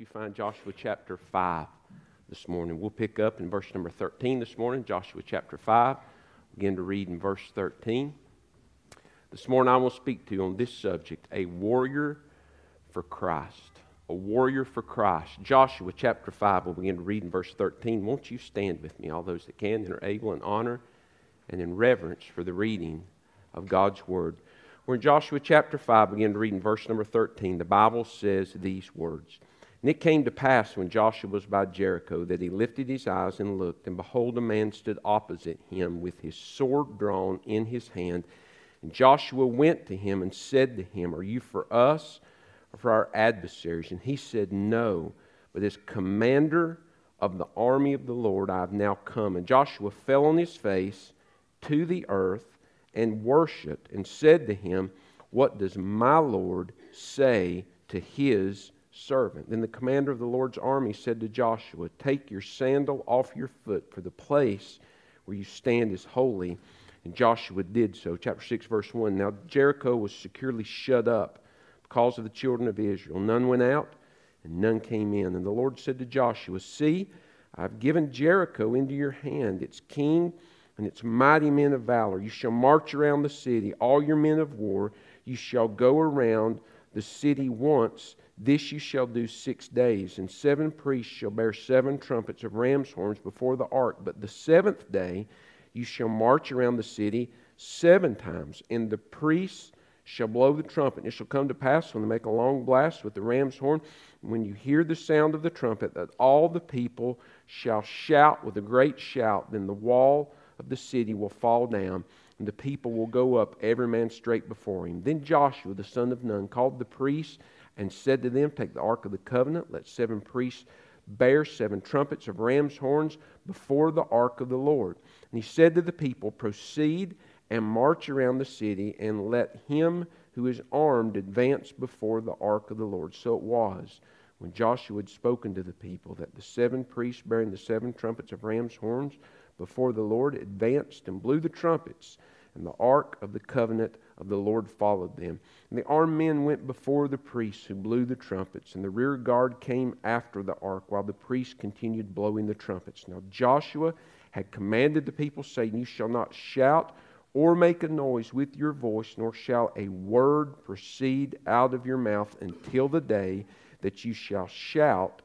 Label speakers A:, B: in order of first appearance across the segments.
A: you find Joshua chapter 5 this morning? We'll pick up in verse number 13 this morning, Joshua chapter 5. Begin to read in verse 13. This morning I will speak to you on this subject a warrior for Christ. A warrior for Christ. Joshua chapter 5, we'll begin to read in verse 13. Won't you stand with me, all those that can and are able, in honor and in reverence for the reading of God's word. We're in Joshua chapter 5, begin to read in verse number 13. The Bible says these words And it came to pass when Joshua was by Jericho that he lifted his eyes and looked, and behold, a man stood opposite him with his sword drawn in his hand. And Joshua went to him and said to him, Are you for us or for our adversaries? And he said, No, but as commander of the army of the Lord I have now come. And Joshua fell on his face to the earth and worshiped and said to him, What does my Lord say to his servant? Then the commander of the Lord's army said to Joshua, Take your sandal off your foot, for the place where you stand is holy. And Joshua did so. Chapter 6, verse 1. Now Jericho was securely shut up because of the children of Israel. None went out, and none came in. And the Lord said to Joshua, See, I've given Jericho into your hand, its king and its mighty men of valor. You shall march around the city, all your men of war. You shall go around the city once. This you shall do six days. And seven priests shall bear seven trumpets of ram's horns before the ark. But the seventh day you shall march around the city seven times. And the priests shall blow the trumpet. And it shall come to pass when they make a long blast with the ram's horn, when you hear the sound of the trumpet, that all the people shall shout with a great shout. Then the wall of the city will fall down, and the people will go up, every man straight before him. Then Joshua, the son of Nun, called the priests and said to them, Take the ark of the covenant, let seven priests bear seven trumpets of ram's horns before the ark of the Lord. And he said to the people, Proceed and march around the city, and let him who is armed advance before the ark of the Lord. So it was when Joshua had spoken to the people that the seven priests bearing the seven trumpets of ram's horns before the Lord advanced and blew the trumpets, and the ark of the covenant of the Lord followed them. And the armed men went before the priests who blew the trumpets, and the rear guard came after the ark while the priests continued blowing the trumpets. Now Joshua had commanded the people, saying, You shall not shout or make a noise with your voice, nor shall a word proceed out of your mouth until the day that you shall shout,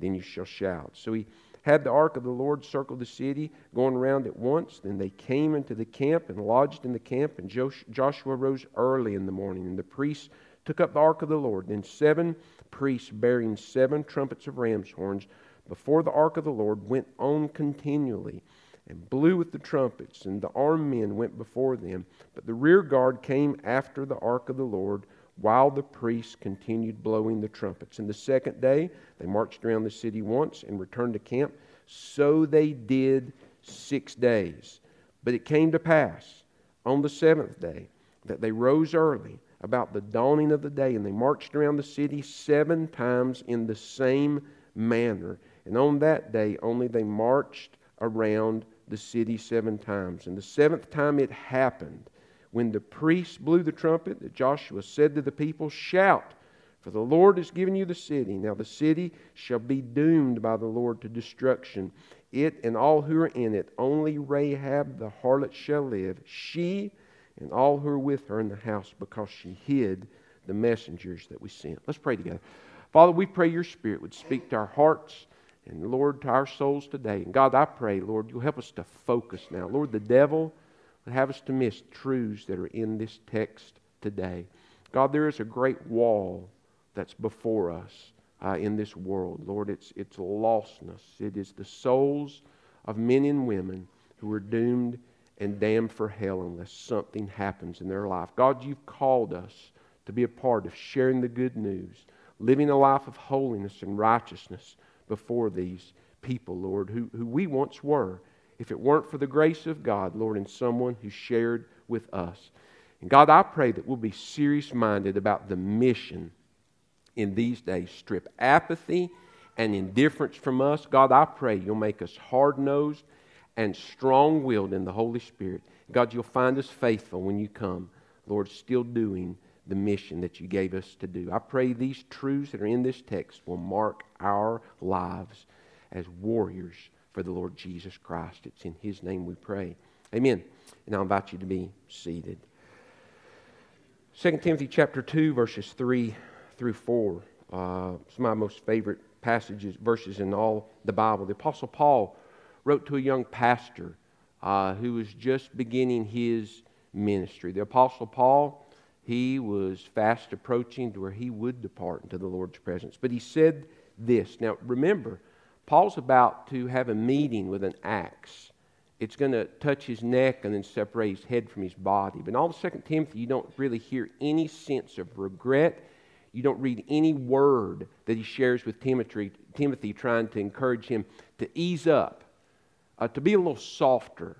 A: then you shall shout. So he had the ark of the Lord circle the city, going around it once. Then they came into the camp and lodged in the camp. And Joshua rose early in the morning, and the priests took up the ark of the Lord. Then seven priests bearing seven trumpets of ram's horns before the ark of the Lord went on continually and blew with the trumpets, and the armed men went before them. But the rear guard came after the ark of the Lord while the priests continued blowing the trumpets. And the second day, they marched around the city once and returned to camp. So they did six days. But it came to pass on the seventh day that they rose early about the dawning of the day, and they marched around the city seven times in the same manner. And on that day only they marched around the city seven times. And the seventh time it happened when the priests blew the trumpet, that Joshua said to the people, Shout, for the Lord has given you the city. Now the city shall be doomed by the Lord to destruction, it and all who are in it. Only Rahab the harlot shall live, she and all who are with her in the house, because she hid the messengers that we sent. Let's pray together. Father, we pray your Spirit would speak to our hearts and, Lord, to our souls today. And God, I pray, Lord, you'll help us to focus now. Lord, the devil have us to miss truths that are in this text today. God, there is a great wall that's before us uh, in this world. Lord, it's, it's lostness. It is the souls of men and women who are doomed and damned for hell unless something happens in their life. God, you've called us to be a part of sharing the good news, living a life of holiness and righteousness before these people, Lord, who, who we once were if it weren't for the grace of God, Lord, and someone who shared with us. And God, I pray that we'll be serious minded about the mission in these days. Strip apathy and indifference from us. God, I pray you'll make us hard nosed and strong willed in the Holy Spirit. God, you'll find us faithful when you come, Lord, still doing the mission that you gave us to do. I pray these truths that are in this text will mark our lives as warriors for the Lord Jesus Christ. It's in His name we pray. Amen. And I'll invite you to be seated. 2 Timothy chapter 2, verses 3 through 4. Uh, some of my most favorite passages, verses in all the Bible. The Apostle Paul wrote to a young pastor uh, who was just beginning his ministry. The Apostle Paul, he was fast approaching to where he would depart into the Lord's presence. But he said this. Now, remember, Paul's about to have a meeting with an axe. It's going to touch his neck and then separate his head from his body. But in all of 2 Timothy, you don't really hear any sense of regret. You don't read any word that he shares with Timothy, Timothy trying to encourage him to ease up, uh, to be a little softer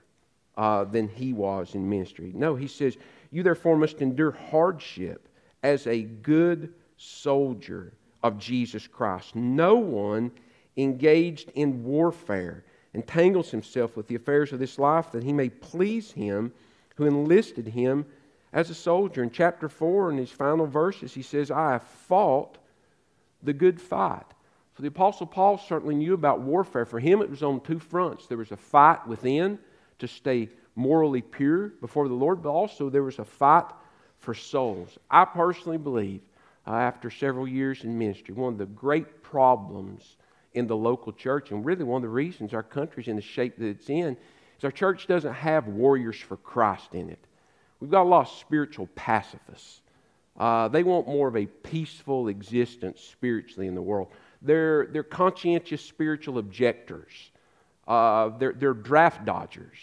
A: uh, than he was in ministry. No, he says, You therefore must endure hardship as a good soldier of Jesus Christ. No one engaged in warfare entangles himself with the affairs of this life that he may please him who enlisted him as a soldier. In chapter 4, in his final verses, he says, I have fought the good fight. So the Apostle Paul certainly knew about warfare. For him, it was on two fronts there was a fight within to stay morally pure before the Lord, but also there was a fight for souls. I personally believe, uh, after several years in ministry, one of the great problems in the local church, and really one of the reasons our country's in the shape that it's in, is our church doesn't have warriors for Christ in it. We've got a lot of spiritual pacifists. Uh, they want more of a peaceful existence spiritually in the world. They're, they're conscientious spiritual objectors. Uh, they're, they're draft dodgers.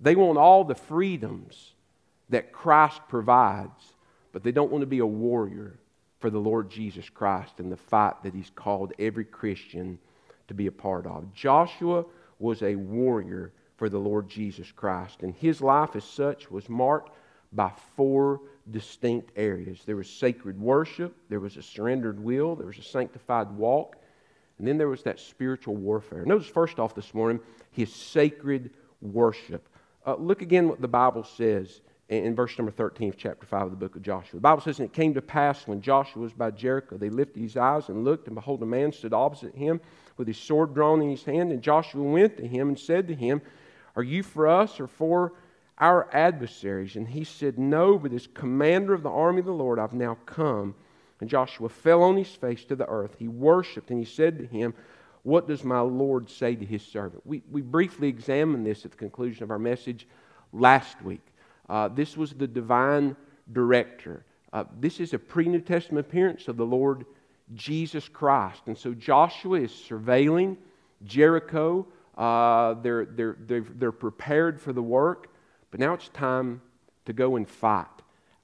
A: They want all the freedoms that Christ provides, but they don't want to be a warrior for the Lord Jesus Christ and the fight that He's called every Christian to be a part of. Joshua was a warrior for the Lord Jesus Christ, and his life as such was marked by four distinct areas there was sacred worship, there was a surrendered will, there was a sanctified walk, and then there was that spiritual warfare. Notice first off this morning his sacred worship. Uh, look again what the Bible says in verse number 13 of chapter 5 of the book of Joshua. The Bible says, And it came to pass when Joshua was by Jericho, they lifted his eyes and looked, and behold, a man stood opposite him with his sword drawn in his hand. And Joshua went to him and said to him, Are you for us or for our adversaries? And he said, No, but as commander of the army of the Lord, I've now come. And Joshua fell on his face to the earth. He worshiped, and he said to him, What does my Lord say to his servant? We, we briefly examined this at the conclusion of our message last week. Uh, this was the divine director. Uh, this is a pre New Testament appearance of the Lord Jesus Christ. And so Joshua is surveilling Jericho. Uh, they're, they're, they're, they're prepared for the work, but now it's time to go and fight.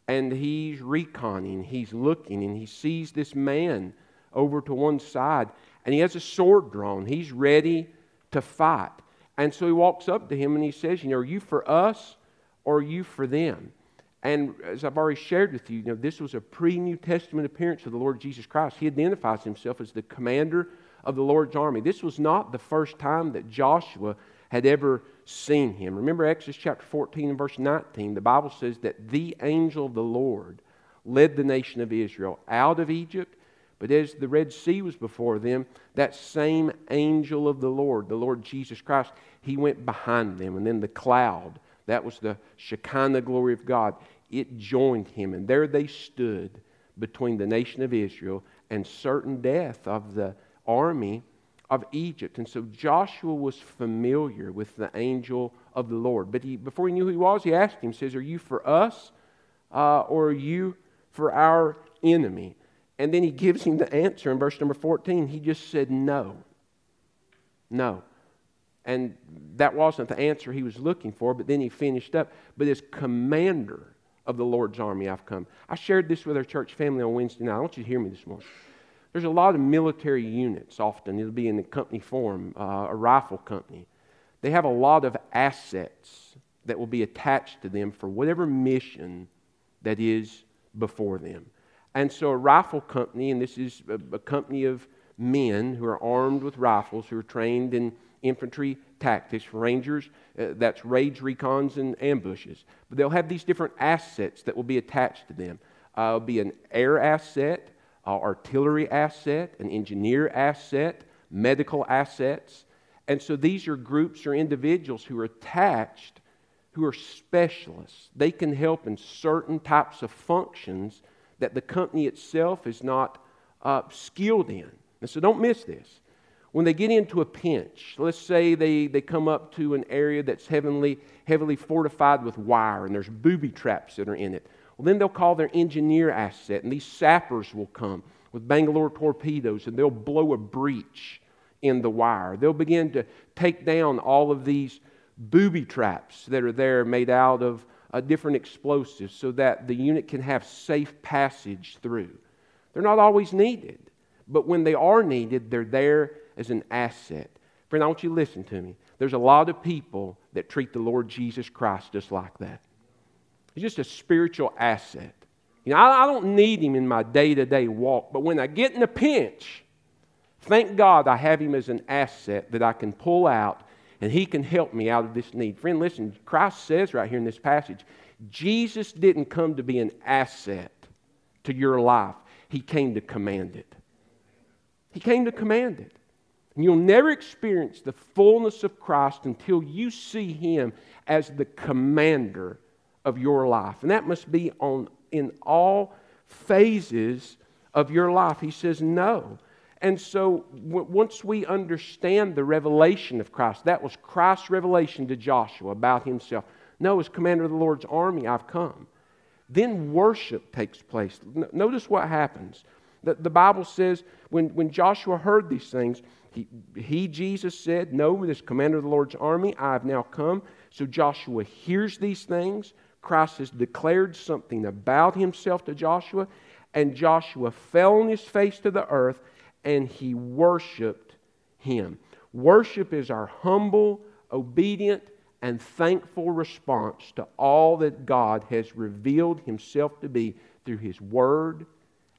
A: And he's reconning, he's looking, and he sees this man over to one side, and he has a sword drawn. He's ready to fight. And so he walks up to him and he says, You know, are you for us or you for them? And as I've already shared with you, you know, this was a pre New Testament appearance of the Lord Jesus Christ. He identifies himself as the commander of the Lord's army. This was not the first time that Joshua had ever seen him. Remember Exodus chapter 14 and verse 19. The Bible says that the angel of the Lord led the nation of Israel out of Egypt. But as the Red Sea was before them, that same angel of the Lord, the Lord Jesus Christ, he went behind them. And then the cloud that was the Shekinah glory of God. It joined him, and there they stood between the nation of Israel and certain death of the army of Egypt. And so Joshua was familiar with the angel of the Lord. But he, before he knew who he was, he asked him, says, Are you for us uh, or are you for our enemy? And then he gives him the answer in verse number 14. He just said, No. No. And that wasn't the answer he was looking for, but then he finished up. But as commander of the Lord's army, I've come. I shared this with our church family on Wednesday night. I want you to hear me this morning. There's a lot of military units, often, it'll be in the company form, uh, a rifle company. They have a lot of assets that will be attached to them for whatever mission that is before them. And so, a rifle company, and this is a, a company of men who are armed with rifles, who are trained in infantry tactics, rangers, uh, that's raids, recons, and ambushes. But they'll have these different assets that will be attached to them. uh, it'll be an air asset, uh, artillery asset, an engineer asset, medical assets. And so these are groups or individuals who are attached, who are specialists. They can help in certain types of functions that the company itself is not uh, skilled in. And so don't miss this. When they get into a pinch, let's say they, they come up to an area that's heavily, heavily fortified with wire and there's booby traps that are in it. Well, then they'll call their engineer asset, and these sappers will come with Bangalore torpedoes and they'll blow a breach in the wire. They'll begin to take down all of these booby traps that are there made out of uh, different explosives so that the unit can have safe passage through. They're not always needed, but when they are needed, they're there as an asset. Friend, I want you to listen to me. There's a lot of people that treat the Lord Jesus Christ just like that. He's just a spiritual asset. You know, I, I don't need him in my day to day walk, but when I get in a pinch, thank God I have him as an asset that I can pull out and he can help me out of this need. Friend, listen, Christ says right here in this passage Jesus didn't come to be an asset to your life, he came to command it. He came to command it. And you'll never experience the fullness of Christ until you see him as the commander of your life. And that must be on in all phases of your life. He says no. And so w- once we understand the revelation of Christ, that was Christ's revelation to Joshua about himself. No, as commander of the Lord's army, I've come. Then worship takes place. N- notice what happens. The, the Bible says when, when Joshua heard these things, he, he, Jesus, said, No, this commander of the Lord's army, I have now come. So Joshua hears these things. Christ has declared something about himself to Joshua, and Joshua fell on his face to the earth and he worshiped him. Worship is our humble, obedient, and thankful response to all that God has revealed himself to be through his word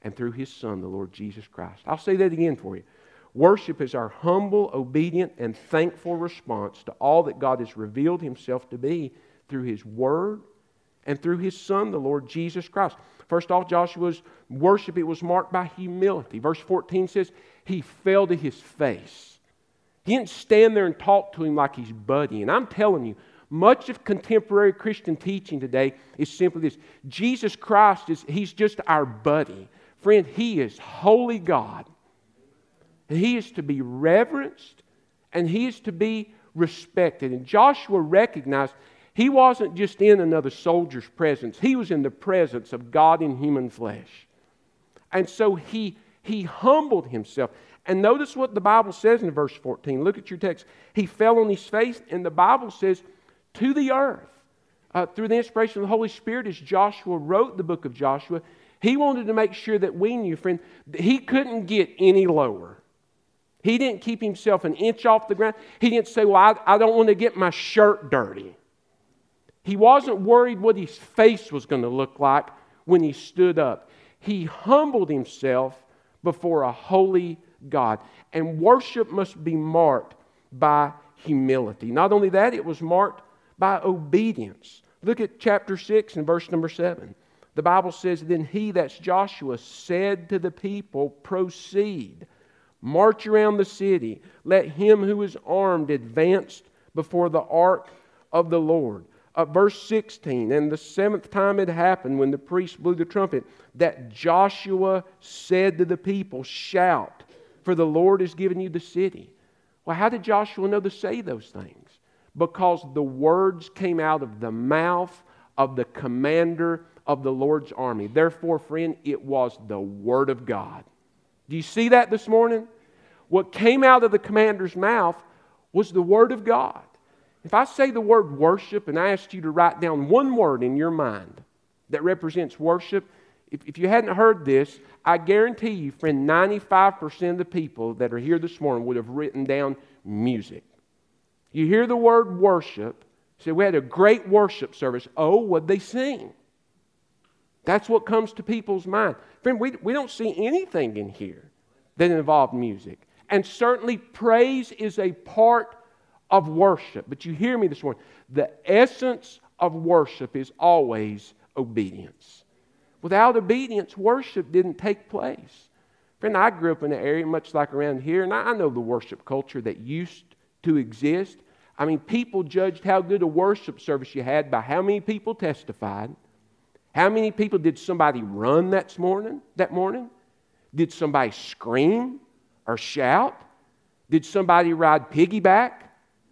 A: and through his son, the Lord Jesus Christ. I'll say that again for you. Worship is our humble, obedient, and thankful response to all that God has revealed himself to be through his word and through his son, the Lord Jesus Christ. First off, Joshua's worship, it was marked by humility. Verse 14 says, he fell to his face. He didn't stand there and talk to him like he's buddy. And I'm telling you, much of contemporary Christian teaching today is simply this Jesus Christ is he's just our buddy. Friend, he is holy God. He is to be reverenced and he is to be respected. And Joshua recognized he wasn't just in another soldier's presence, he was in the presence of God in human flesh. And so he, he humbled himself. And notice what the Bible says in verse 14. Look at your text. He fell on his face, and the Bible says, to the earth. Uh, through the inspiration of the Holy Spirit, as Joshua wrote the book of Joshua, he wanted to make sure that we knew, friend, that he couldn't get any lower. He didn't keep himself an inch off the ground. He didn't say, Well, I, I don't want to get my shirt dirty. He wasn't worried what his face was going to look like when he stood up. He humbled himself before a holy God. And worship must be marked by humility. Not only that, it was marked by obedience. Look at chapter 6 and verse number 7. The Bible says, Then he, that's Joshua, said to the people, Proceed, march around the city, let him who is armed advance before the ark of the Lord uh, verse 16, and the seventh time it happened when the priest blew the trumpet, that Joshua said to the people, Shout, for the Lord has given you the city. Well, how did Joshua know to say those things? Because the words came out of the mouth of the commander of the Lord's army. Therefore, friend, it was the Word of God. Do you see that this morning? What came out of the commander's mouth was the Word of God. If I say the word worship and I asked you to write down one word in your mind that represents worship, if, if you hadn't heard this, I guarantee you, friend, 95% of the people that are here this morning would have written down music. You hear the word worship, say, We had a great worship service. Oh, what they sing? That's what comes to people's mind. Friend, we, we don't see anything in here that involved music. And certainly, praise is a part of worship. But you hear me this morning. The essence of worship is always obedience. Without obedience, worship didn't take place. Friend, I grew up in an area much like around here, and I know the worship culture that used to exist. I mean, people judged how good a worship service you had by how many people testified. How many people did somebody run that morning? That morning, did somebody scream or shout? Did somebody ride piggyback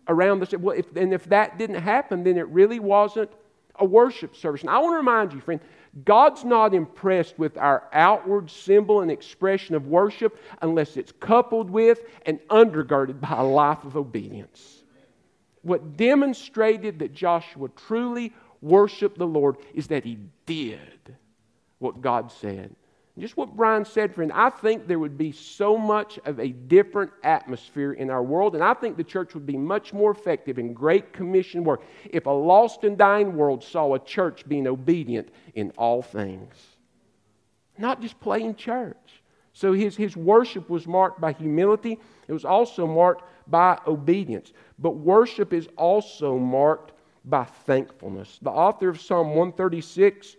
A: around the? Well, if, and if that didn't happen, then it really wasn't a worship service. And I want to remind you, friend, God's not impressed with our outward symbol and expression of worship unless it's coupled with and undergirded by a life of obedience. What demonstrated that Joshua truly worshiped the Lord is that he did what God said. Just what Brian said, friend, I think there would be so much of a different atmosphere in our world, and I think the church would be much more effective in Great Commission work if a lost and dying world saw a church being obedient in all things. Not just playing church. So his, his worship was marked by humility, it was also marked by obedience. But worship is also marked by thankfulness. The author of Psalm 136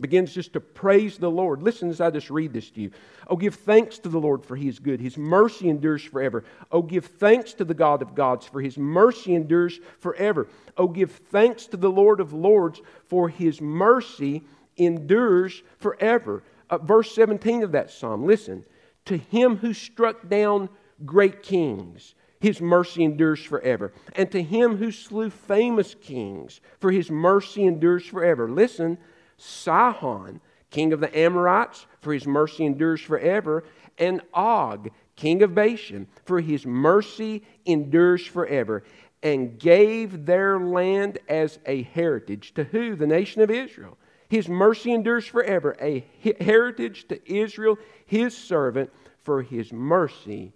A: begins just to praise the Lord. Listen as I just read this to you. Oh, give thanks to the Lord, for he is good. His mercy endures forever. Oh, give thanks to the God of gods, for his mercy endures forever. Oh, give thanks to the Lord of lords, for his mercy endures forever. Uh, verse 17 of that psalm, listen. To him who struck down great kings, his mercy endures forever. And to him who slew famous kings, for his mercy endures forever. Listen Sihon, king of the Amorites, for his mercy endures forever, and Og, king of Bashan, for his mercy endures forever, and gave their land as a heritage to who? The nation of Israel. His mercy endures forever, a heritage to Israel, his servant, for his mercy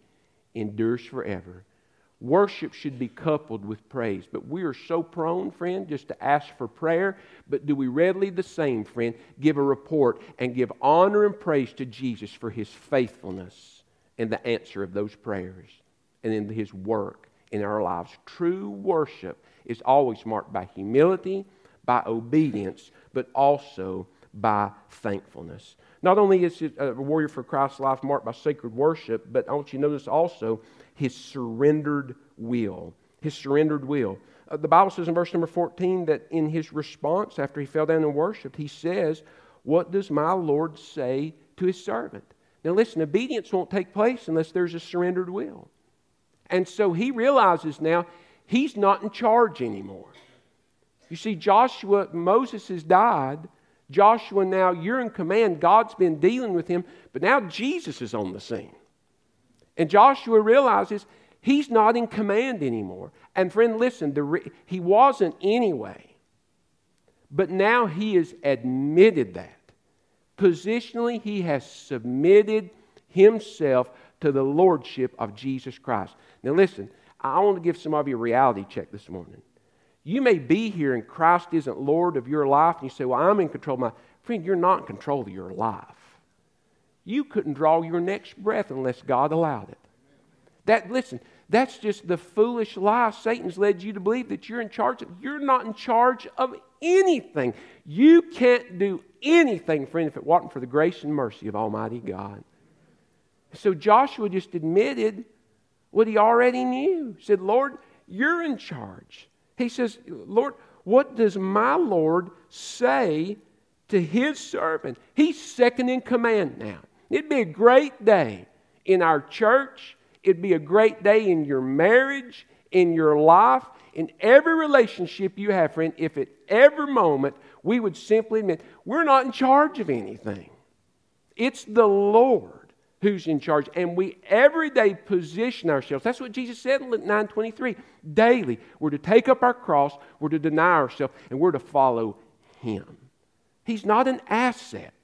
A: endures forever. Worship should be coupled with praise. But we are so prone, friend, just to ask for prayer. But do we readily the same, friend, give a report and give honor and praise to Jesus for his faithfulness and the answer of those prayers and in his work in our lives? True worship is always marked by humility, by obedience, but also by thankfulness. Not only is it a warrior for Christ's life marked by sacred worship, but I want you to notice also his surrendered will. His surrendered will. Uh, the Bible says in verse number 14 that in his response, after he fell down and worshiped, he says, What does my Lord say to his servant? Now, listen, obedience won't take place unless there's a surrendered will. And so he realizes now he's not in charge anymore. You see, Joshua, Moses has died. Joshua, now you're in command. God's been dealing with him, but now Jesus is on the scene. And Joshua realizes he's not in command anymore. And friend, listen, re- he wasn't anyway. But now he has admitted that. Positionally, he has submitted himself to the lordship of Jesus Christ. Now, listen, I want to give some of you a reality check this morning. You may be here and Christ isn't Lord of your life, and you say, Well, I'm in control of my. Friend, you're not in control of your life. You couldn't draw your next breath unless God allowed it. That, listen, that's just the foolish lie Satan's led you to believe that you're in charge of. You're not in charge of anything. You can't do anything, friend, if it wasn't for the grace and mercy of Almighty God. So Joshua just admitted what he already knew. He said, Lord, you're in charge. He says, Lord, what does my Lord say to his servant? He's second in command now. It'd be a great day in our church. It'd be a great day in your marriage, in your life, in every relationship you have, friend, if at every moment we would simply admit we're not in charge of anything. It's the Lord who's in charge. And we every day position ourselves. That's what Jesus said in 923. Daily, we're to take up our cross, we're to deny ourselves, and we're to follow Him. He's not an asset.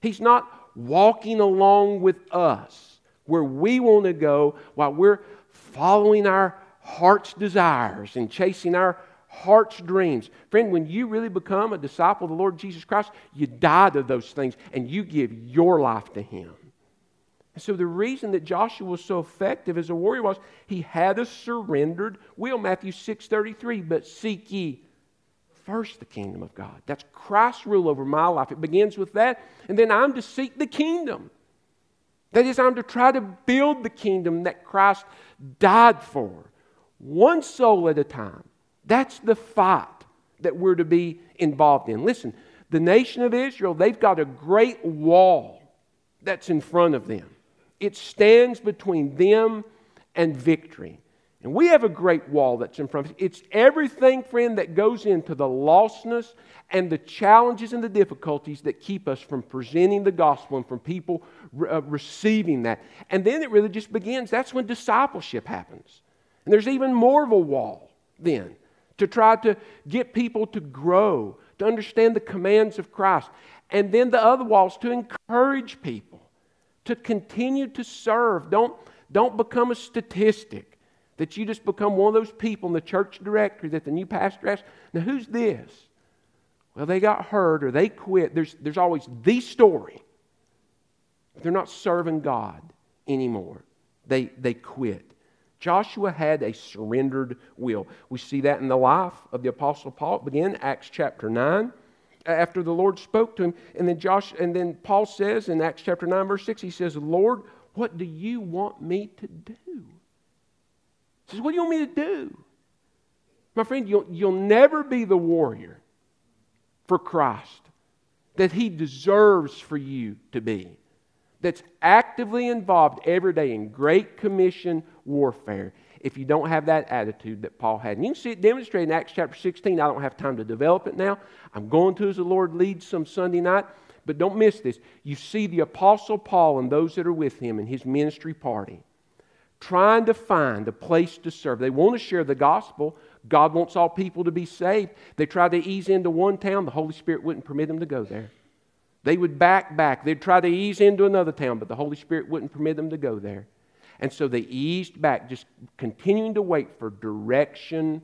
A: He's not walking along with us where we want to go while we're following our heart's desires and chasing our heart's dreams. Friend, when you really become a disciple of the Lord Jesus Christ, you die to those things and you give your life to Him. And so the reason that Joshua was so effective as a warrior was he had a surrendered will. Matthew 6:33, but seek ye first the kingdom of God. That's Christ's rule over my life. It begins with that. And then I'm to seek the kingdom. That is, I'm to try to build the kingdom that Christ died for, one soul at a time. That's the fight that we're to be involved in. Listen, the nation of Israel, they've got a great wall that's in front of them. It stands between them and victory. And we have a great wall that's in front of us. It's everything, friend, that goes into the lostness and the challenges and the difficulties that keep us from presenting the gospel and from people uh, receiving that. And then it really just begins. That's when discipleship happens. And there's even more of a wall then to try to get people to grow, to understand the commands of Christ. And then the other wall is to encourage people to continue to serve. Don't, don't become a statistic. That you just become one of those people in the church directory that the new pastor asks, now who's this? Well, they got hurt or they quit. There's, there's always the story. They're not serving God anymore. They, they quit. Joshua had a surrendered will. We see that in the life of the Apostle Paul. Begin Acts chapter 9 after the Lord spoke to him. And then Josh and then Paul says in Acts chapter 9, verse 6, he says, Lord, what do you want me to do? He says, What do you want me to do? My friend, you'll, you'll never be the warrior for Christ that He deserves for you to be, that's actively involved every day in Great Commission warfare if you don't have that attitude that Paul had. And you can see it demonstrated in Acts chapter 16. I don't have time to develop it now. I'm going to as the Lord leads some Sunday night. But don't miss this. You see the Apostle Paul and those that are with him in his ministry party trying to find a place to serve. They want to share the gospel. God wants all people to be saved. They tried to ease into one town, the Holy Spirit wouldn't permit them to go there. They would back back. They'd try to ease into another town, but the Holy Spirit wouldn't permit them to go there. And so they eased back, just continuing to wait for direction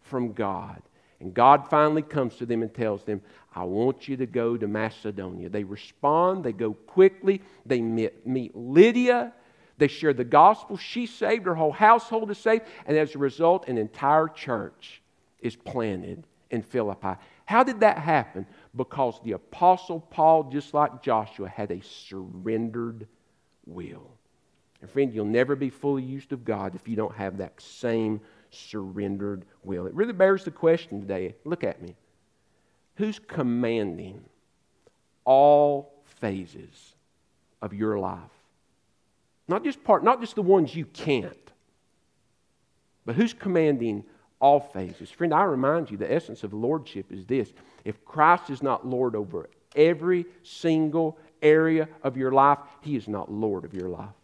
A: from God. And God finally comes to them and tells them, I want you to go to Macedonia. They respond, they go quickly, they meet, meet Lydia. They shared the gospel. She's saved, her whole household is saved, and as a result, an entire church is planted in Philippi. How did that happen? Because the Apostle Paul, just like Joshua, had a surrendered will. And friend, you'll never be fully used of God if you don't have that same surrendered will. It really bears the question today. Look at me. Who's commanding all phases of your life? Not just part, not just the ones you can't, but who's commanding all phases? Friend, I remind you the essence of lordship is this. If Christ is not Lord over every single area of your life, He is not Lord of your life.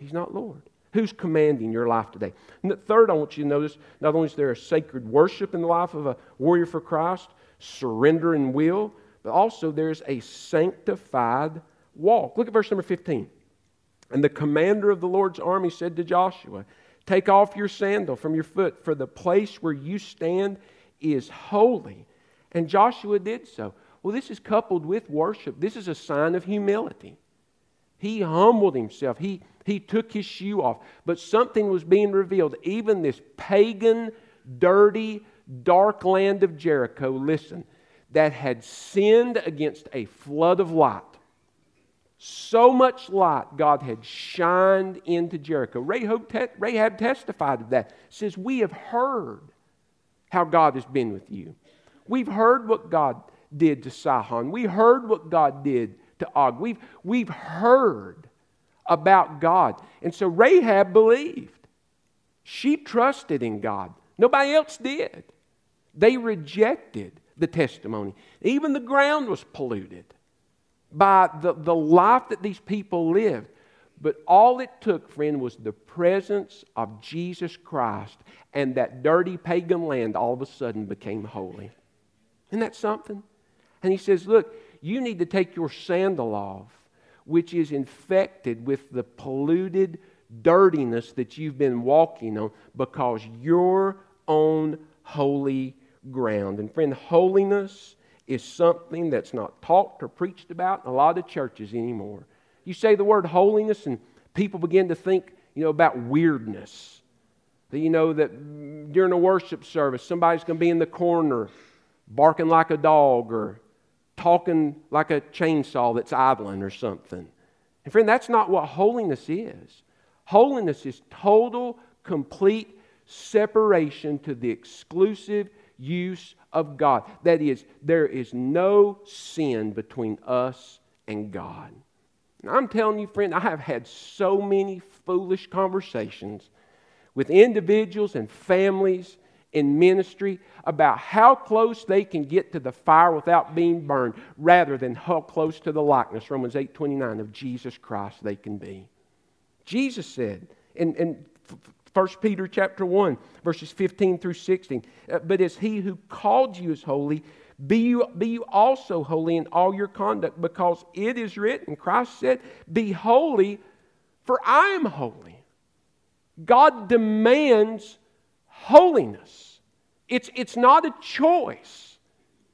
A: He's not Lord. Who's commanding your life today? And the third, I want you to notice not only is there a sacred worship in the life of a warrior for Christ, surrender and will, but also there's a sanctified walk. Look at verse number 15. And the commander of the Lord's army said to Joshua, Take off your sandal from your foot, for the place where you stand is holy. And Joshua did so. Well, this is coupled with worship. This is a sign of humility. He humbled himself. He, he took his shoe off. But something was being revealed. Even this pagan, dirty, dark land of Jericho, listen, that had sinned against a flood of light. So much light God had shined into Jericho. Rahab, te- Rahab testified to that. Says, We have heard how God has been with you. We've heard what God did to Sihon. We heard what God did to Og. We've, we've heard about God. And so Rahab believed. She trusted in God. Nobody else did. They rejected the testimony. Even the ground was polluted by the, the life that these people lived. But all it took, friend, was the presence of Jesus Christ, and that dirty pagan land all of a sudden became holy. Isn't that something? And he says, Look, you need to take your sandal off, which is infected with the polluted dirtiness that you've been walking on, because you're on holy ground. And, friend, holiness is something that's not talked or preached about in a lot of churches anymore. You say the word holiness, and people begin to think, you know, about weirdness. That you know that during a worship service, somebody's going to be in the corner barking like a dog or talking like a chainsaw that's idling or something. And friend, that's not what holiness is. Holiness is total, complete separation to the exclusive use of God. That is, there is no sin between us and God. And I'm telling you, friend, I have had so many foolish conversations with individuals and families in ministry about how close they can get to the fire without being burned rather than how close to the likeness romans 8.29 of jesus christ they can be jesus said in, in 1 peter chapter 1 verses 15 through 16 uh, but as he who called you is holy be you, be you also holy in all your conduct because it is written christ said be holy for i am holy god demands holiness. It's, it's not a choice,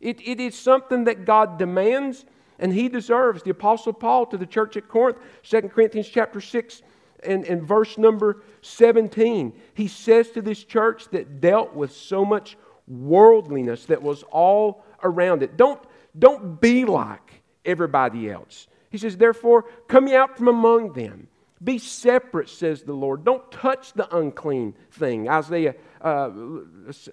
A: it, it is something that God demands and he deserves. The Apostle Paul to the church at Corinth, 2 Corinthians chapter 6 and, and verse number 17, he says to this church that dealt with so much worldliness that was all around it. Don't, don't be like everybody else. He says, Therefore, come ye out from among them. Be separate, says the Lord. Don't touch the unclean thing. Isaiah uh,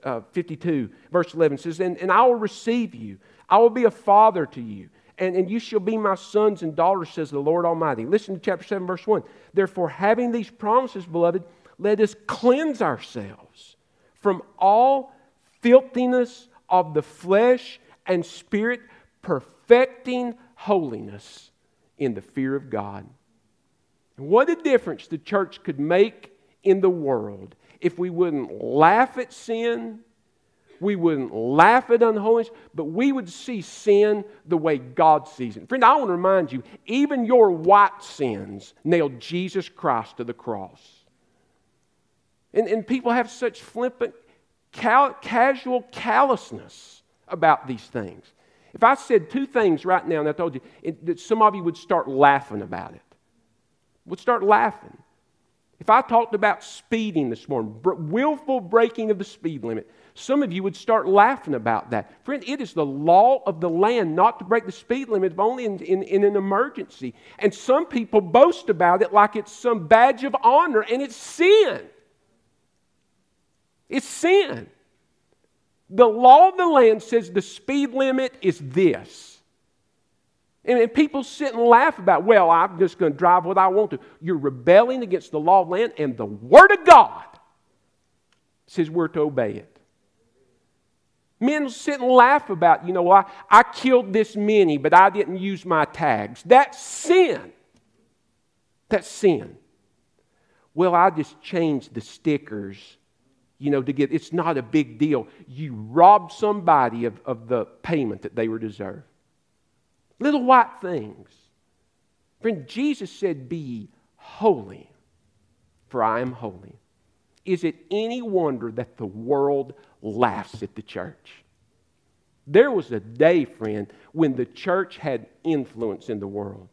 A: uh, 52, verse 11 says, and, and I will receive you. I will be a father to you. And, and you shall be my sons and daughters, says the Lord Almighty. Listen to chapter 7, verse 1. Therefore, having these promises, beloved, let us cleanse ourselves from all filthiness of the flesh and spirit, perfecting holiness in the fear of God. What a difference the church could make in the world if we wouldn't laugh at sin, we wouldn't laugh at unholiness, but we would see sin the way God sees it. Friend, I want to remind you even your white sins nailed Jesus Christ to the cross. And, and people have such flippant, cal- casual callousness about these things. If I said two things right now, and I told you it, that some of you would start laughing about it, would start laughing. If I talked about speeding this morning, willful breaking of the speed limit, some of you would start laughing about that. Friend, it is the law of the land not to break the speed limit, if only in, in, in, an emergency. And some people boast about it like it's some badge of honor, and it's sin. It's sin. The law of the land says the speed limit is this. And people sit and laugh about, well, I'm just going to drive what I want to. You're rebelling against the law of land, and the Word of God says we're to obey it. Men sit and laugh about, you know, I, I killed this many, but I didn't use my tags. That's sin. That's sin. Well, I just changed the stickers, you know, to get, it's not a big deal. You robbed somebody of, of the payment that they were deserved. Little white things. Friend, Jesus said, Be holy, for I am holy. Is it any wonder that the world laughs at the church? There was a day, friend, when the church had influence in the world.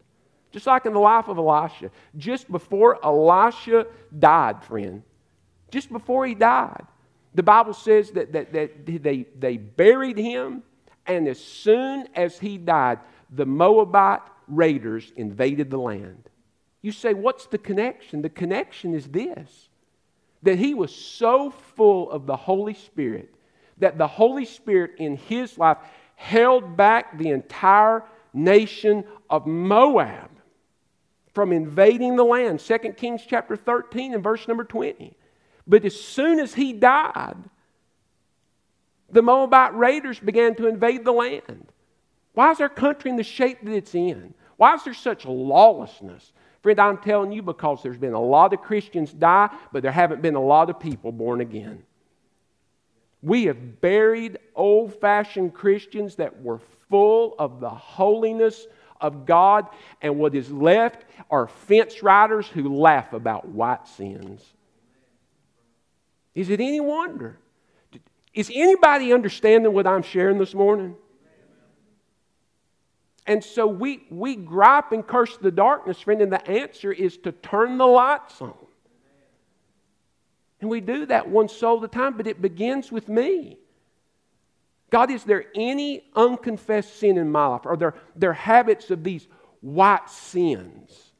A: Just like in the life of Elisha. Just before Elisha died, friend, just before he died, the Bible says that, that, that they, they buried him, and as soon as he died, the Moabite raiders invaded the land. You say, what's the connection? The connection is this that he was so full of the Holy Spirit that the Holy Spirit in his life held back the entire nation of Moab from invading the land. 2 Kings chapter 13 and verse number 20. But as soon as he died, the Moabite raiders began to invade the land. Why is our country in the shape that it's in? Why is there such lawlessness? Friend, I'm telling you because there's been a lot of Christians die, but there haven't been a lot of people born again. We have buried old fashioned Christians that were full of the holiness of God, and what is left are fence riders who laugh about white sins. Is it any wonder? Is anybody understanding what I'm sharing this morning? And so we, we gripe and curse the darkness, friend, and the answer is to turn the lights on. And we do that one soul at a time, but it begins with me. God, is there any unconfessed sin in my life? Are there, there habits of these white sins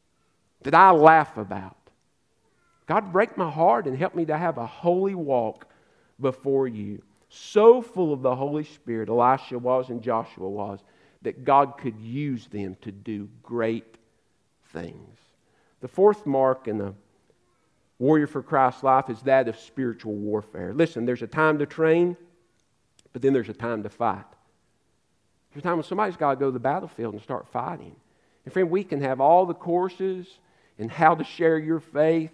A: that I laugh about? God, break my heart and help me to have a holy walk before you. So full of the Holy Spirit, Elisha was and Joshua was, that God could use them to do great things. The fourth mark in the warrior for Christ's life is that of spiritual warfare. Listen, there's a time to train, but then there's a time to fight. There's a time when somebody's got to go to the battlefield and start fighting. And friend, we can have all the courses and how to share your faith,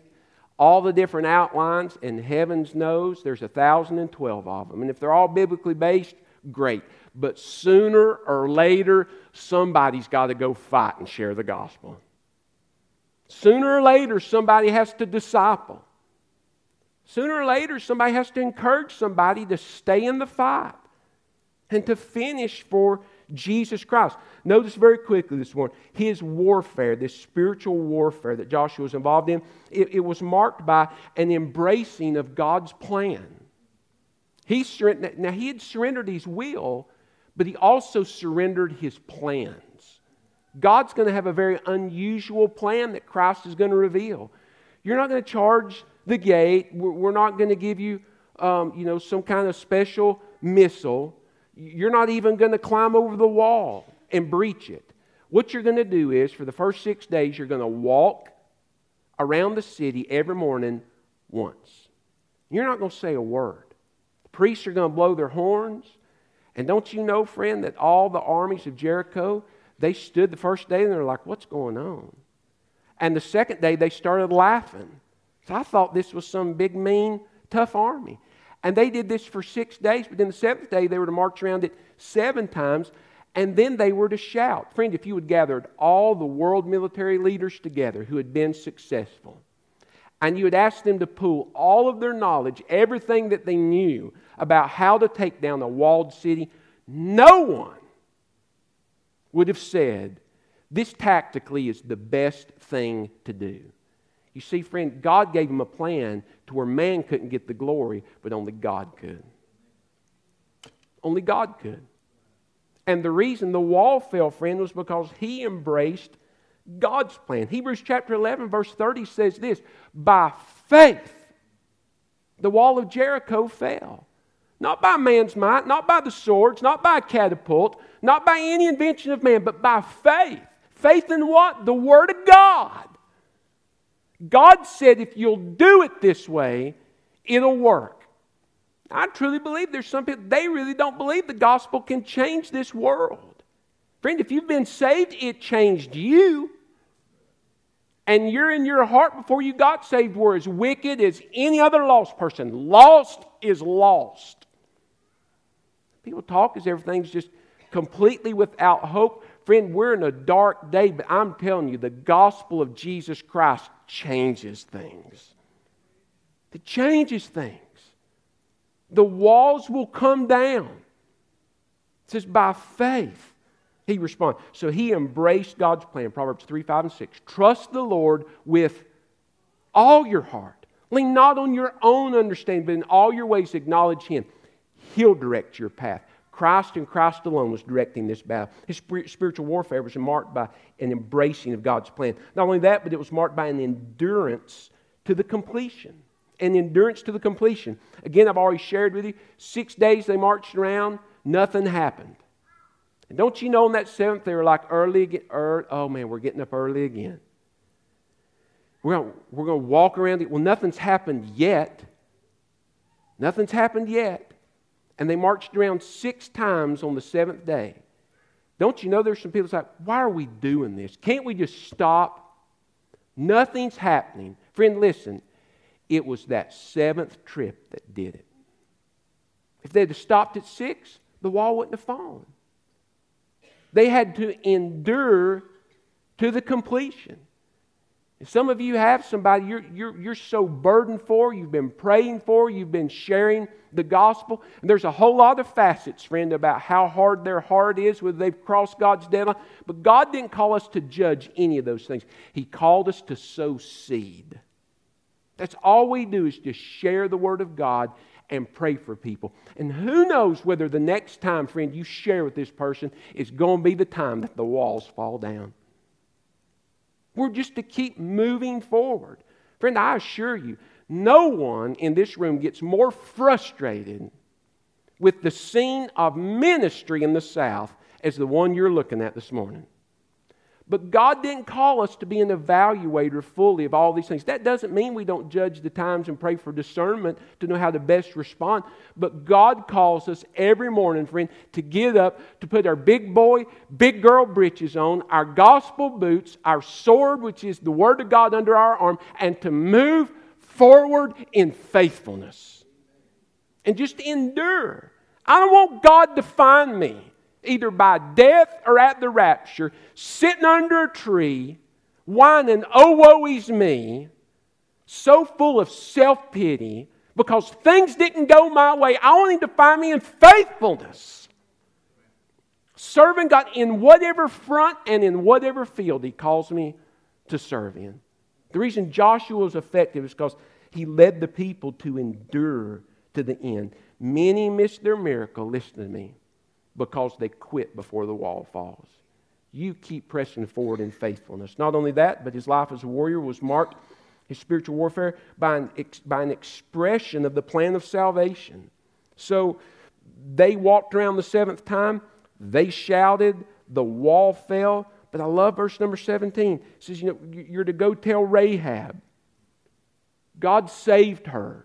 A: all the different outlines, and heavens knows there's a thousand and twelve of them. And if they're all biblically based, great. But sooner or later, somebody's got to go fight and share the gospel. Sooner or later, somebody has to disciple. Sooner or later, somebody has to encourage somebody to stay in the fight and to finish for Jesus Christ. Notice very quickly this morning his warfare, this spiritual warfare that Joshua was involved in, it, it was marked by an embracing of God's plan. He surrendered, now, he had surrendered his will, but he also surrendered his plans. God's going to have a very unusual plan that Christ is going to reveal. You're not going to charge the gate. We're not going to give you, um, you know, some kind of special missile. You're not even going to climb over the wall and breach it. What you're going to do is, for the first six days, you're going to walk around the city every morning once. You're not going to say a word. Priests are going to blow their horns. And don't you know, friend, that all the armies of Jericho, they stood the first day and they're like, what's going on? And the second day, they started laughing. So I thought this was some big, mean, tough army. And they did this for six days, but then the seventh day, they were to march around it seven times, and then they were to shout. Friend, if you had gathered all the world military leaders together who had been successful, and you had asked them to pool all of their knowledge, everything that they knew about how to take down a walled city, no one would have said, This tactically is the best thing to do. You see, friend, God gave him a plan to where man couldn't get the glory, but only God could. Only God could. And the reason the wall fell, friend, was because he embraced God's plan. Hebrews chapter 11, verse 30 says this By faith, the wall of Jericho fell. Not by man's might, not by the swords, not by a catapult, not by any invention of man, but by faith. Faith in what? The Word of God. God said, if you'll do it this way, it'll work. I truly believe there's some people, they really don't believe the gospel can change this world. Friend, if you've been saved, it changed you. And you're in your heart before you got saved were as wicked as any other lost person. Lost is lost. People talk as everything's just completely without hope. Friend, we're in a dark day, but I'm telling you, the gospel of Jesus Christ changes things. It changes things. The walls will come down. It says, by faith, he responded. So he embraced God's plan. Proverbs 3, 5, and 6. Trust the Lord with all your heart. Lean not on your own understanding, but in all your ways acknowledge him. He'll direct your path. Christ and Christ alone was directing this battle. His spiritual warfare was marked by an embracing of God's plan. Not only that, but it was marked by an endurance to the completion. An endurance to the completion. Again, I've already shared with you six days they marched around, nothing happened. And don't you know on that seventh, they were like early. Early, oh man, we're getting up early again. We're going we're to walk around. Well, nothing's happened yet. Nothing's happened yet and they marched around six times on the seventh day. Don't you know there's some people like, why are we doing this? Can't we just stop? Nothing's happening. Friend, listen, it was that seventh trip that did it. If they'd have stopped at six, the wall wouldn't have fallen. They had to endure to the completion. Some of you have somebody you're, you're, you're so burdened for, you've been praying for, you've been sharing the gospel. And there's a whole lot of facets, friend, about how hard their heart is, whether they've crossed God's deadline. But God didn't call us to judge any of those things, He called us to sow seed. That's all we do is just share the Word of God and pray for people. And who knows whether the next time, friend, you share with this person is going to be the time that the walls fall down. We're just to keep moving forward. Friend, I assure you, no one in this room gets more frustrated with the scene of ministry in the South as the one you're looking at this morning. But God didn't call us to be an evaluator fully of all these things. That doesn't mean we don't judge the times and pray for discernment to know how to best respond. But God calls us every morning, friend, to get up, to put our big boy, big girl breeches on, our gospel boots, our sword, which is the Word of God under our arm, and to move forward in faithfulness. And just endure. I don't want God to find me either by death or at the rapture, sitting under a tree, whining, oh, woe is me, so full of self pity because things didn't go my way. I want Him to find me in faithfulness. Serving God in whatever front and in whatever field He calls me to serve in. The reason Joshua was effective is because he led the people to endure to the end. Many missed their miracle, listen to me, because they quit before the wall falls. You keep pressing forward in faithfulness. Not only that, but his life as a warrior was marked, his spiritual warfare, by an, by an expression of the plan of salvation. So they walked around the seventh time, they shouted, the wall fell. But I love verse number 17. It says, you know, you're to go tell Rahab. God saved her.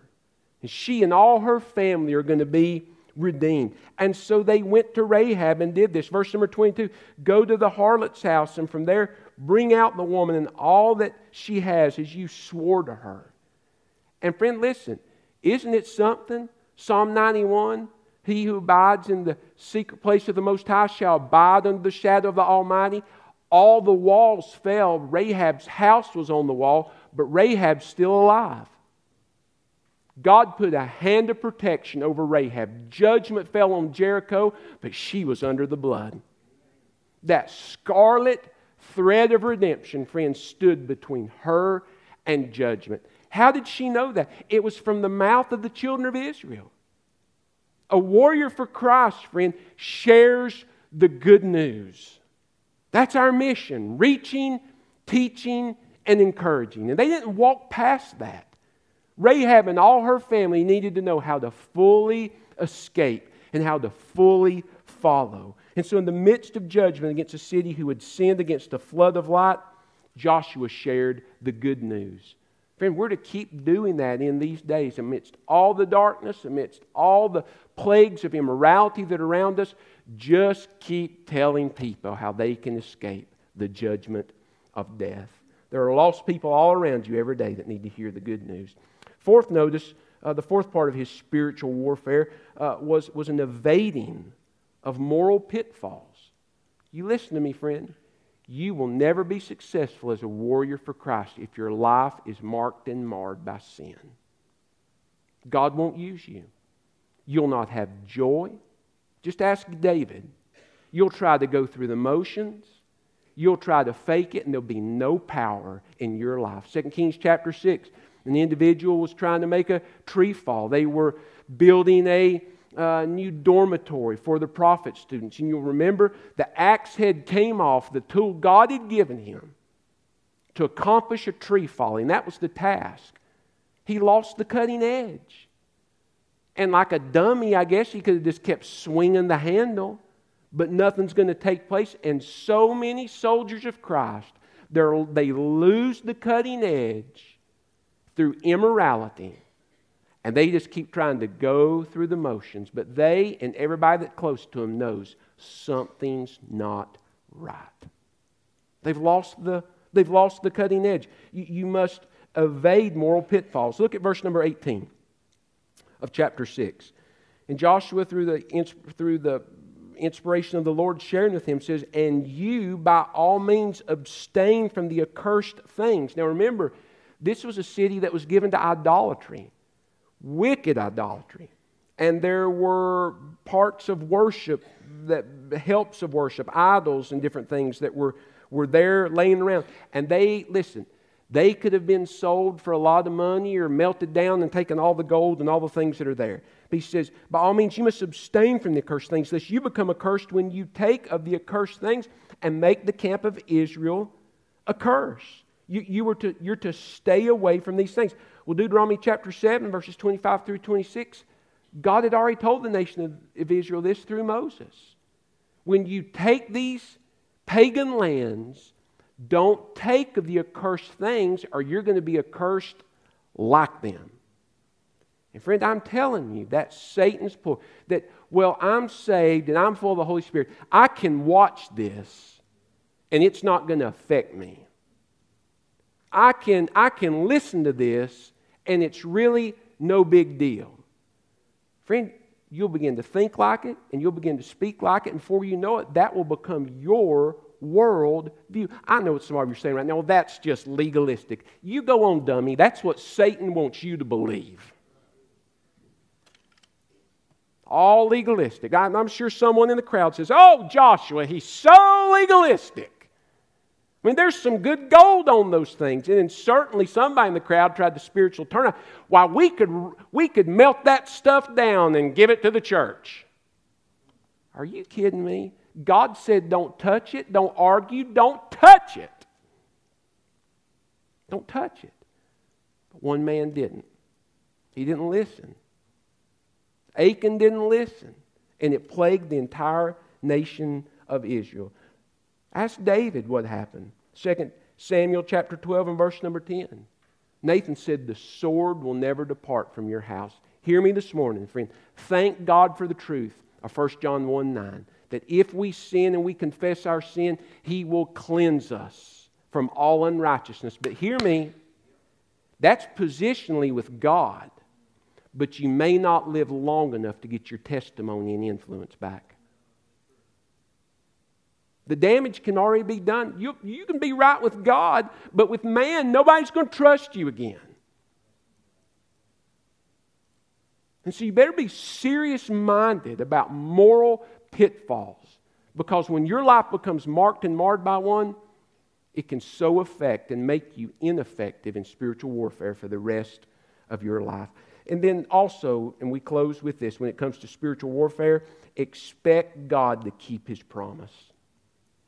A: And she and all her family are going to be redeemed. And so they went to Rahab and did this. Verse number 22 Go to the harlot's house, and from there bring out the woman and all that she has as you swore to her. And friend, listen, isn't it something? Psalm 91 He who abides in the secret place of the Most High shall abide under the shadow of the Almighty. All the walls fell. Rahab's house was on the wall, but Rahab's still alive. God put a hand of protection over Rahab. Judgment fell on Jericho, but she was under the blood. That scarlet thread of redemption, friends, stood between her and judgment. How did she know that? It was from the mouth of the children of Israel. A warrior for Christ, friend, shares the good news. That's our mission reaching, teaching, and encouraging. And they didn't walk past that. Rahab and all her family needed to know how to fully escape and how to fully follow. And so, in the midst of judgment against a city who had sinned against a flood of light, Joshua shared the good news. Friend, we're to keep doing that in these days amidst all the darkness, amidst all the plagues of immorality that are around us. Just keep telling people how they can escape the judgment of death. There are lost people all around you every day that need to hear the good news. Fourth, notice uh, the fourth part of his spiritual warfare uh, was, was an evading of moral pitfalls. You listen to me, friend. You will never be successful as a warrior for Christ if your life is marked and marred by sin. God won't use you. You'll not have joy. Just ask David. You'll try to go through the motions. You'll try to fake it, and there'll be no power in your life. 2 Kings chapter 6 an individual was trying to make a tree fall. They were building a uh, new dormitory for the prophet students. And you'll remember the axe head came off, the tool God had given him to accomplish a tree falling. That was the task. He lost the cutting edge. And like a dummy, I guess he could have just kept swinging the handle, but nothing's going to take place. And so many soldiers of Christ, they lose the cutting edge through immorality. And they just keep trying to go through the motions. But they and everybody that's close to them knows something's not right. They've lost the, they've lost the cutting edge. You, you must evade moral pitfalls. Look at verse number 18 of chapter 6. And Joshua, through the, through the inspiration of the Lord sharing with him, says, And you by all means abstain from the accursed things. Now remember, this was a city that was given to idolatry, wicked idolatry. And there were parts of worship, that helps of worship, idols and different things that were, were there laying around. And they, listen, They could have been sold for a lot of money or melted down and taken all the gold and all the things that are there. But he says, by all means, you must abstain from the accursed things, lest you become accursed when you take of the accursed things and make the camp of Israel a curse. You, you were to, you're to stay away from these things. Well, Deuteronomy chapter 7, verses 25 through 26, God had already told the nation of, of Israel this through Moses. When you take these pagan lands, don't take of the accursed things, or you're going to be accursed like them. And friend, I'm telling you, that's Satan's pull. That, well, I'm saved and I'm full of the Holy Spirit. I can watch this and it's not going to affect me. I can, I can listen to this and it's really no big deal. Friend, you'll begin to think like it and you'll begin to speak like it, and before you know it, that will become your world view. I know what some of you are saying right now, well, that's just legalistic. You go on, dummy. That's what Satan wants you to believe. All legalistic. I'm sure someone in the crowd says, Oh, Joshua, he's so legalistic. I mean, there's some good gold on those things. And then certainly somebody in the crowd tried the spiritual turnout. Why, we could, we could melt that stuff down and give it to the church. Are you kidding me? God said, don't touch it, don't argue, don't touch it. Don't touch it. But one man didn't. He didn't listen. Achan didn't listen. And it plagued the entire nation of Israel. Ask David what happened. 2 Samuel chapter 12 and verse number 10. Nathan said, The sword will never depart from your house. Hear me this morning, friend. Thank God for the truth of 1 John 1 9 that if we sin and we confess our sin, He will cleanse us from all unrighteousness. But hear me, that's positionally with God, but you may not live long enough to get your testimony and influence back. The damage can already be done. You, you can be right with God, but with man, nobody's going to trust you again. And so you better be serious minded about moral pitfalls. Because when your life becomes marked and marred by one, it can so affect and make you ineffective in spiritual warfare for the rest of your life. And then also, and we close with this when it comes to spiritual warfare, expect God to keep his promise.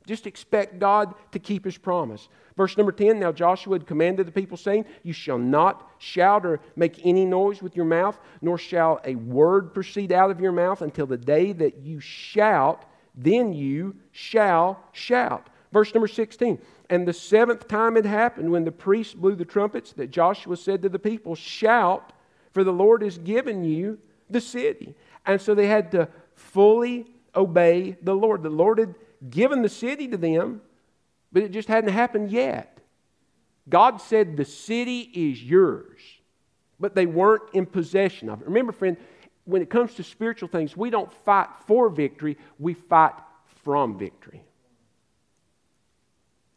A: Just expect God to keep his promise. Verse number 10 Now Joshua had commanded the people, saying, You shall not shout or make any noise with your mouth, nor shall a word proceed out of your mouth until the day that you shout, then you shall shout. Verse number 16 And the seventh time it happened when the priests blew the trumpets that Joshua said to the people, Shout, for the Lord has given you the city. And so they had to fully obey the Lord. The Lord had given the city to them, but it just hadn't happened yet. God said, The city is yours, but they weren't in possession of it. Remember, friend, when it comes to spiritual things, we don't fight for victory, we fight from victory.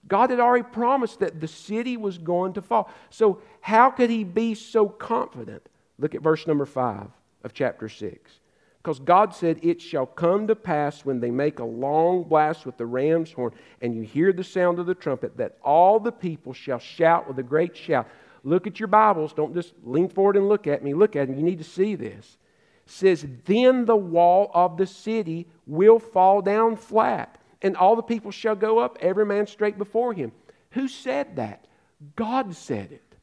A: God had already promised that the city was going to fall. So, how could he be so confident? Look at verse number 5 of chapter 6. Because God said, It shall come to pass when they make a long blast with the ram's horn, and you hear the sound of the trumpet, that all the people shall shout with a great shout. Look at your Bibles. Don't just lean forward and look at me. Look at me. You need to see this. It says, Then the wall of the city will fall down flat, and all the people shall go up, every man straight before him. Who said that? God said it.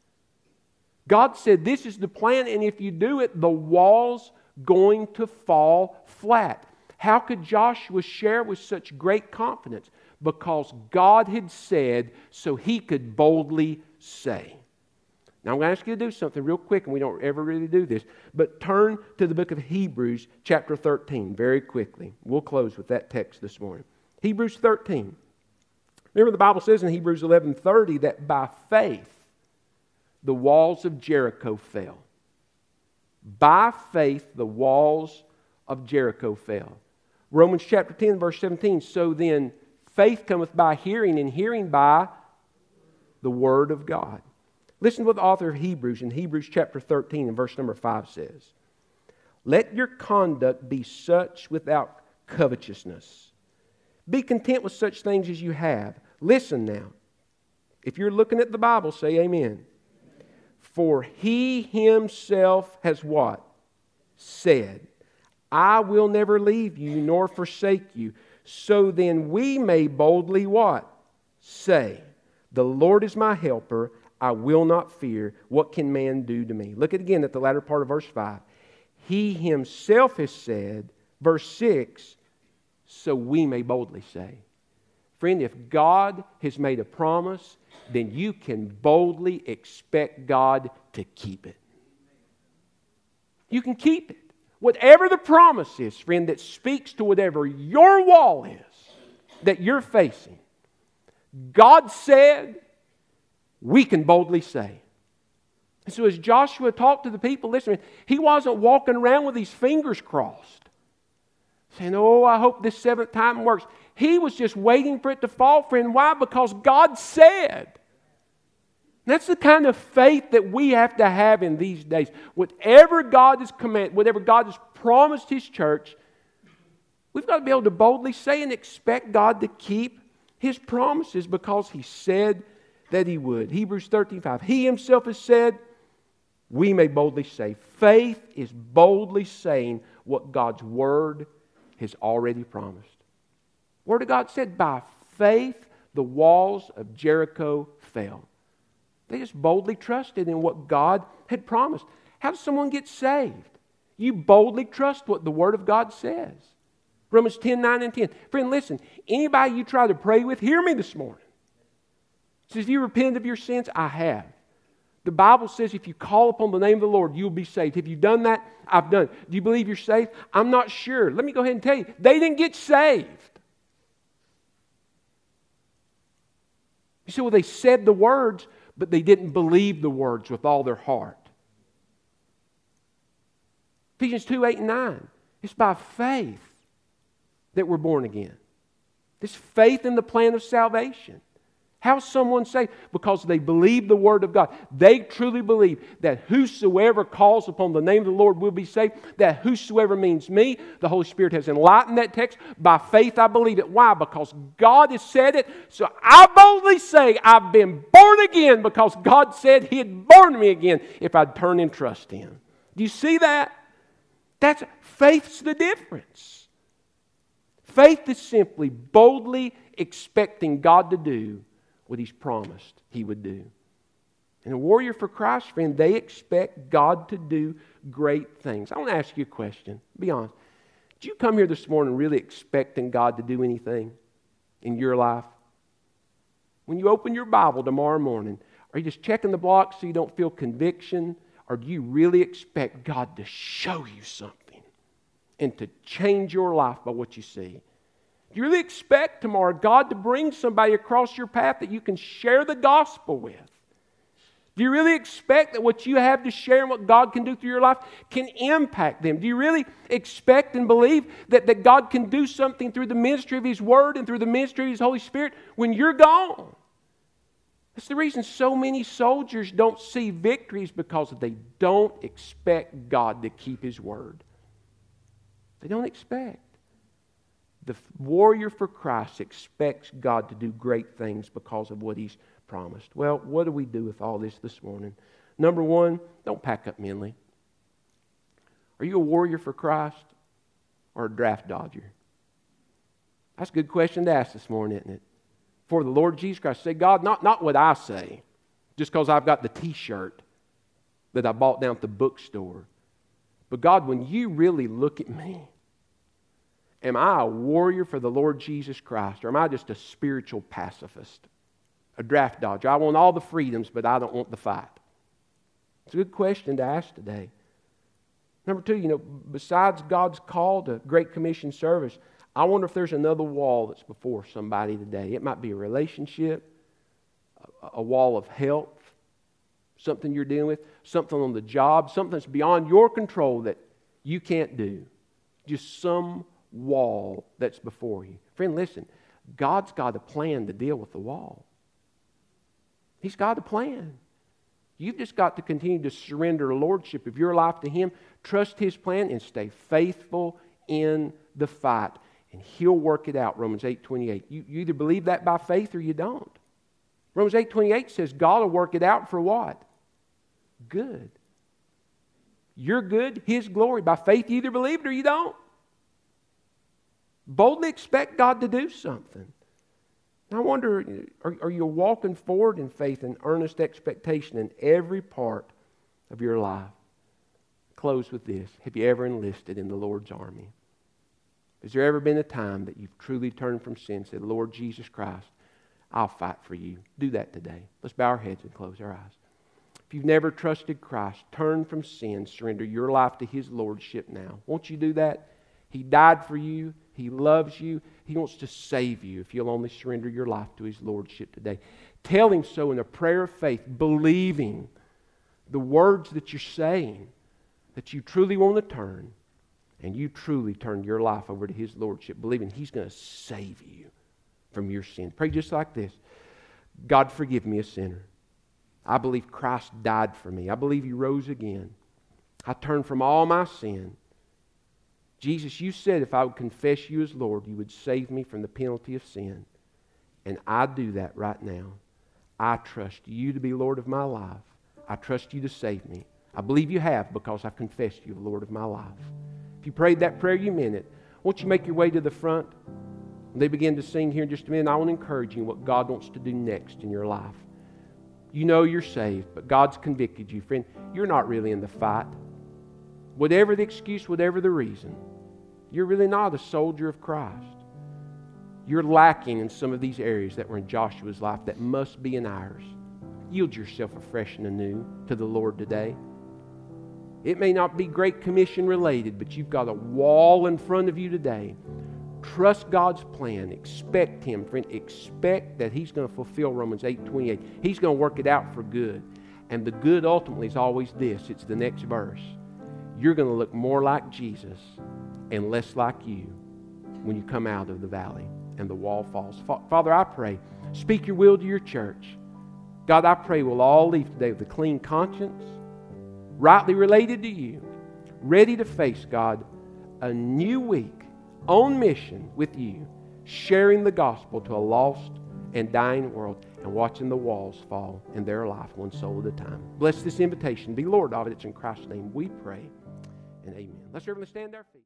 A: God said, This is the plan, and if you do it, the walls going to fall flat. How could Joshua share with such great confidence? Because God had said, so he could boldly say. Now, I'm going to ask you to do something real quick, and we don't ever really do this, but turn to the book of Hebrews, chapter 13, very quickly. We'll close with that text this morning. Hebrews 13. Remember, the Bible says in Hebrews 11:30 that by faith the walls of Jericho fell. By faith, the walls of Jericho fell. Romans chapter 10, verse 17. So then, faith cometh by hearing, and hearing by the word of God. Listen to what the author of Hebrews in Hebrews chapter 13 and verse number 5 says. Let your conduct be such without covetousness. Be content with such things as you have. Listen now. If you're looking at the Bible, say amen. For he himself has what? Said, I will never leave you nor forsake you. So then we may boldly what? Say, The Lord is my helper. I will not fear. What can man do to me? Look at again at the latter part of verse 5. He himself has said, verse 6, so we may boldly say. Friend, if God has made a promise, then you can boldly expect God to keep it. You can keep it. Whatever the promise is, friend, that speaks to whatever your wall is that you're facing, God said, we can boldly say. And so as Joshua talked to the people, listen, he wasn't walking around with his fingers crossed, saying, Oh, I hope this seventh time works. He was just waiting for it to fall, friend. Why? Because God said. That's the kind of faith that we have to have in these days. Whatever God has commanded, whatever God has promised His church, we've got to be able to boldly say and expect God to keep His promises because He said that He would. Hebrews 13 5. He Himself has said, we may boldly say. Faith is boldly saying what God's Word has already promised. Word of God said, by faith the walls of Jericho fell. They just boldly trusted in what God had promised. How does someone get saved? You boldly trust what the Word of God says. Romans 10 9 and 10. Friend, listen, anybody you try to pray with, hear me this morning. It says, If you repent of your sins, I have. The Bible says if you call upon the name of the Lord, you'll be saved. Have you done that? I've done. Do you believe you're saved? I'm not sure. Let me go ahead and tell you, they didn't get saved. You say, well, they said the words, but they didn't believe the words with all their heart. Ephesians 2 8 and 9. It's by faith that we're born again. This faith in the plan of salvation. How's someone saved? Because they believe the Word of God. They truly believe that whosoever calls upon the name of the Lord will be saved. That whosoever means me. The Holy Spirit has enlightened that text. By faith, I believe it. Why? Because God has said it. So I boldly say, I've been born again because God said He'd born me again if I'd turn and trust Him. Do you see that? That's faith's the difference. Faith is simply boldly expecting God to do what He's promised He would do. And a warrior for Christ, friend, they expect God to do great things. I want to ask you a question. Be honest. Did you come here this morning really expecting God to do anything in your life? When you open your Bible tomorrow morning, are you just checking the blocks so you don't feel conviction? Or do you really expect God to show you something and to change your life by what you see? Do you really expect tomorrow God to bring somebody across your path that you can share the gospel with? Do you really expect that what you have to share and what God can do through your life can impact them? Do you really expect and believe that, that God can do something through the ministry of His Word and through the ministry of His Holy Spirit when you're gone? That's the reason so many soldiers don't see victories because they don't expect God to keep His Word. They don't expect. The warrior for Christ expects God to do great things because of what he's promised. Well, what do we do with all this this morning? Number one, don't pack up mentally. Are you a warrior for Christ or a draft dodger? That's a good question to ask this morning, isn't it? For the Lord Jesus Christ, say, God, not, not what I say, just because I've got the t shirt that I bought down at the bookstore. But God, when you really look at me, Am I a warrior for the Lord Jesus Christ, or am I just a spiritual pacifist, a draft dodger? I want all the freedoms, but I don't want the fight. It's a good question to ask today. Number two, you know, besides God's call to Great Commission service, I wonder if there's another wall that's before somebody today. It might be a relationship, a wall of health, something you're dealing with, something on the job, something that's beyond your control that you can't do. Just some wall that's before you. Friend, listen, God's got a plan to deal with the wall. He's got a plan. You've just got to continue to surrender lordship of your life to Him, trust His plan, and stay faithful in the fight. And He'll work it out, Romans 8 28. You, you either believe that by faith or you don't. Romans 8 28 says God will work it out for what? Good. You're good, His glory. By faith, you either believe it or you don't. Boldly expect God to do something. I wonder, are, are you walking forward in faith and earnest expectation in every part of your life? Close with this. Have you ever enlisted in the Lord's army? Has there ever been a time that you've truly turned from sin and said, Lord Jesus Christ, I'll fight for you? Do that today. Let's bow our heads and close our eyes. If you've never trusted Christ, turn from sin, surrender your life to His Lordship now. Won't you do that? He died for you. He loves you. He wants to save you if you'll only surrender your life to His Lordship today. Tell Him so in a prayer of faith, believing the words that you're saying, that you truly want to turn, and you truly turn your life over to His Lordship, believing He's going to save you from your sin. Pray just like this God, forgive me, a sinner. I believe Christ died for me. I believe He rose again. I turn from all my sin. Jesus, you said if I would confess you as Lord, you would save me from the penalty of sin. And I do that right now. I trust you to be Lord of my life. I trust you to save me. I believe you have because I've confessed you, Lord of my life. If you prayed that prayer, you meant it. Won't you make your way to the front? They begin to sing here in just a minute, I want to encourage you what God wants to do next in your life. You know you're saved, but God's convicted you. Friend, you're not really in the fight. Whatever the excuse, whatever the reason, you're really not a soldier of Christ. You're lacking in some of these areas that were in Joshua's life that must be in ours. Yield yourself afresh and anew to the Lord today. It may not be Great Commission related, but you've got a wall in front of you today. Trust God's plan. Expect Him, friend. Expect that He's going to fulfill Romans 8 28. He's going to work it out for good. And the good ultimately is always this it's the next verse. You're going to look more like Jesus and less like you when you come out of the valley and the wall falls. Father, I pray, speak your will to your church. God, I pray we'll all leave today with a clean conscience, rightly related to you, ready to face, God, a new week on mission with you, sharing the gospel to a lost and dying world and watching the walls fall in their life one soul at a time. Bless this invitation. Be Lord of it. It's in Christ's name we pray and amen. Let's everyone stand our feet.